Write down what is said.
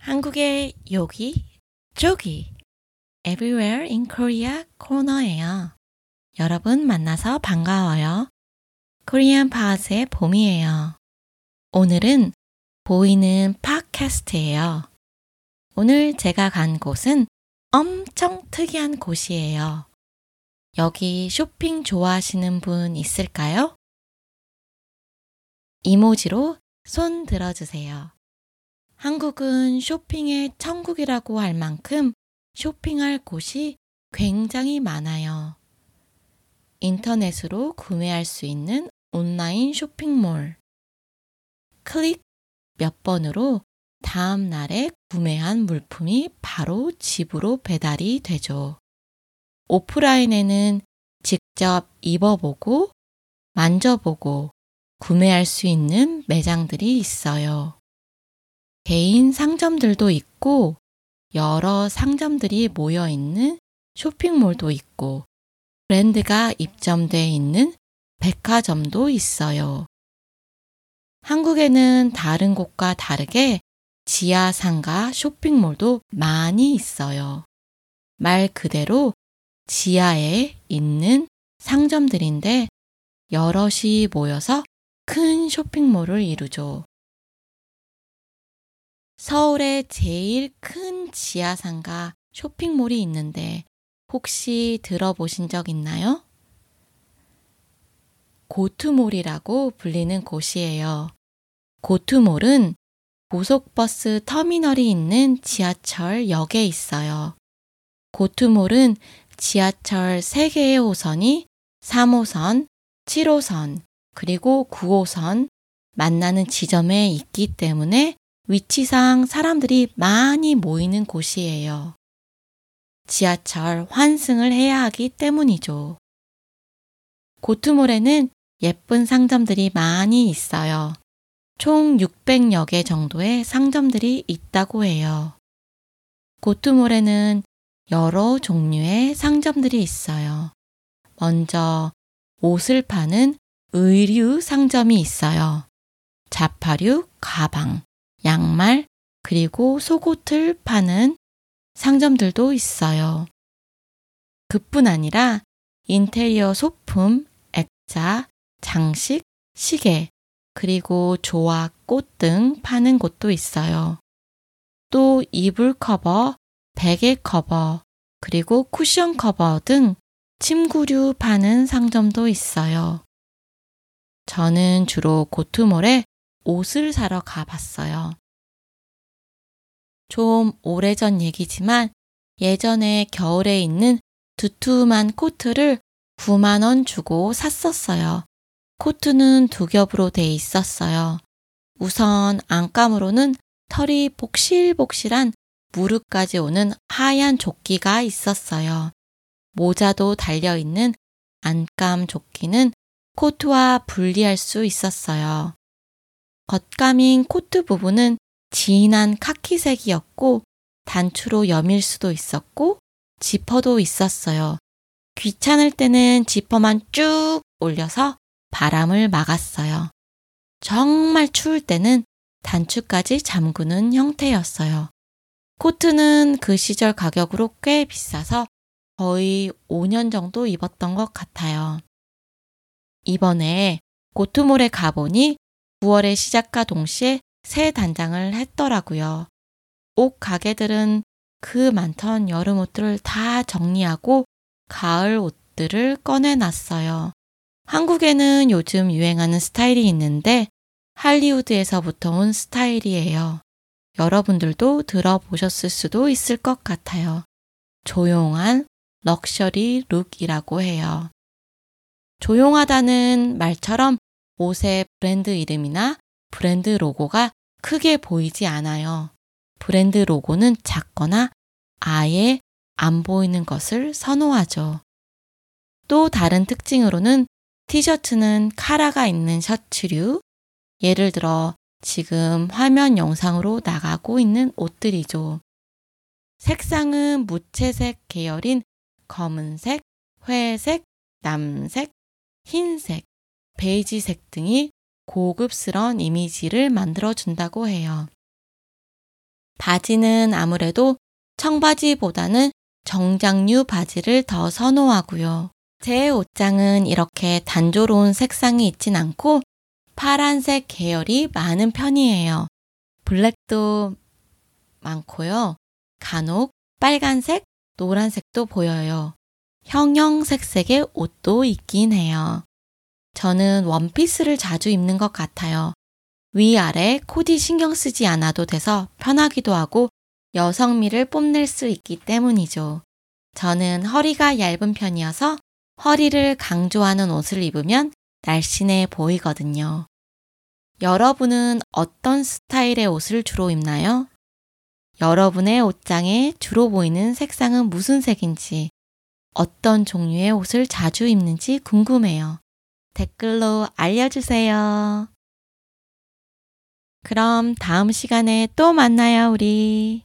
한국의 여기, 저기, Everywhere in Korea 코너예요. 여러분 만나서 반가워요. 코리안 파스의 봄이에요. 오늘은 보이는 팟캐스트예요. 오늘 제가 간 곳은 엄청 특이한 곳이에요. 여기 쇼핑 좋아하시는 분 있을까요? 이모지로 손 들어주세요. 한국은 쇼핑의 천국이라고 할 만큼 쇼핑할 곳이 굉장히 많아요. 인터넷으로 구매할 수 있는 온라인 쇼핑몰. 클릭 몇 번으로 다음 날에 구매한 물품이 바로 집으로 배달이 되죠. 오프라인에는 직접 입어보고 만져보고 구매할 수 있는 매장들이 있어요. 개인 상점들도 있고 여러 상점들이 모여 있는 쇼핑몰도 있고 브랜드가 입점되어 있는 백화점도 있어요. 한국에는 다른 곳과 다르게 지하상가 쇼핑몰도 많이 있어요. 말 그대로 지하에 있는 상점들인데 여럿이 모여서 큰 쇼핑몰을 이루죠. 서울에 제일 큰 지하상가 쇼핑몰이 있는데 혹시 들어보신 적 있나요? 고투몰이라고 불리는 곳이에요. 고투몰은 고속버스 터미널이 있는 지하철 역에 있어요. 고투몰은 지하철 3개의 호선이 3호선, 7호선, 그리고 9호선 만나는 지점에 있기 때문에 위치상 사람들이 많이 모이는 곳이에요. 지하철 환승을 해야 하기 때문이죠. 고투몰에는 예쁜 상점들이 많이 있어요. 총 600여 개 정도의 상점들이 있다고 해요. 고투몰에는 여러 종류의 상점들이 있어요. 먼저 옷을 파는 의류 상점이 있어요. 자파류, 가방, 양말, 그리고 속옷을 파는 상점들도 있어요. 그뿐 아니라 인테리어 소품, 액자, 장식, 시계, 그리고 조화, 꽃 등 파는 곳도 있어요. 또 이불 커버, 베개 커버, 그리고 쿠션 커버 등 침구류 파는 상점도 있어요. 저는 주로 고투몰에 옷을 사러 가봤어요. 좀 오래전 얘기지만 예전에 겨울에 있는 두툼한 코트를 9만원 주고 샀었어요. 코트는 두 겹으로 돼 있었어요. 우선 안감으로는 털이 복실복실한 무릎까지 오는 하얀 조끼가 있었어요. 모자도 달려있는 안감 조끼는 코트와 분리할 수 있었어요. 겉감인 코트 부분은 진한 카키색이었고 단추로 여밀 수도 있었고 지퍼도 있었어요. 귀찮을 때는 지퍼만 쭉 올려서 바람을 막았어요. 정말 추울 때는 단추까지 잠그는 형태였어요. 코트는 그 시절 가격으로 꽤 비싸서 거의 5년 정도 입었던 것 같아요. 이번에 고트몰에 가보니 9월의 시작과 동시에 새 단장을 했더라고요. 옷 가게들은 그 많던 여름 옷들을 다 정리하고 가을 옷들을 꺼내놨어요. 한국에는 요즘 유행하는 스타일이 있는데 할리우드에서부터 온 스타일이에요. 여러분들도 들어보셨을 수도 있을 것 같아요. 조용한 럭셔리 룩이라고 해요. 조용하다는 말처럼 옷의 브랜드 이름이나 브랜드 로고가 크게 보이지 않아요. 브랜드 로고는 작거나 아예 안 보이는 것을 선호하죠. 또 다른 특징으로는 티셔츠는 카라가 있는 셔츠류, 예를 들어 지금 화면 영상으로 나가고 있는 옷들이죠. 색상은 무채색 계열인 검은색, 회색, 남색, 흰색, 베이지색 등이 고급스러운 이미지를 만들어준다고 해요. 바지는 아무래도 청바지보다는 정장류 바지를 더 선호하고요. 제 옷장은 이렇게 단조로운 색상이 있진 않고 파란색 계열이 많은 편이에요. 블랙도 많고요. 간혹 빨간색, 노란색도 보여요. 형형색색의 옷도 있긴 해요. 저는 원피스를 자주 입는 것 같아요. 위아래 코디 신경 쓰지 않아도 돼서 편하기도 하고 여성미를 뽐낼 수 있기 때문이죠. 저는 허리가 얇은 편이어서 허리를 강조하는 옷을 입으면 날씬해 보이거든요. 여러분은 어떤 스타일의 옷을 주로 입나요? 여러분의 옷장에 주로 보이는 색상은 무슨 색인지, 어떤 종류의 옷을 자주 입는지 궁금해요. 댓글로 알려주세요. 그럼 다음 시간에 또 만나요, 우리.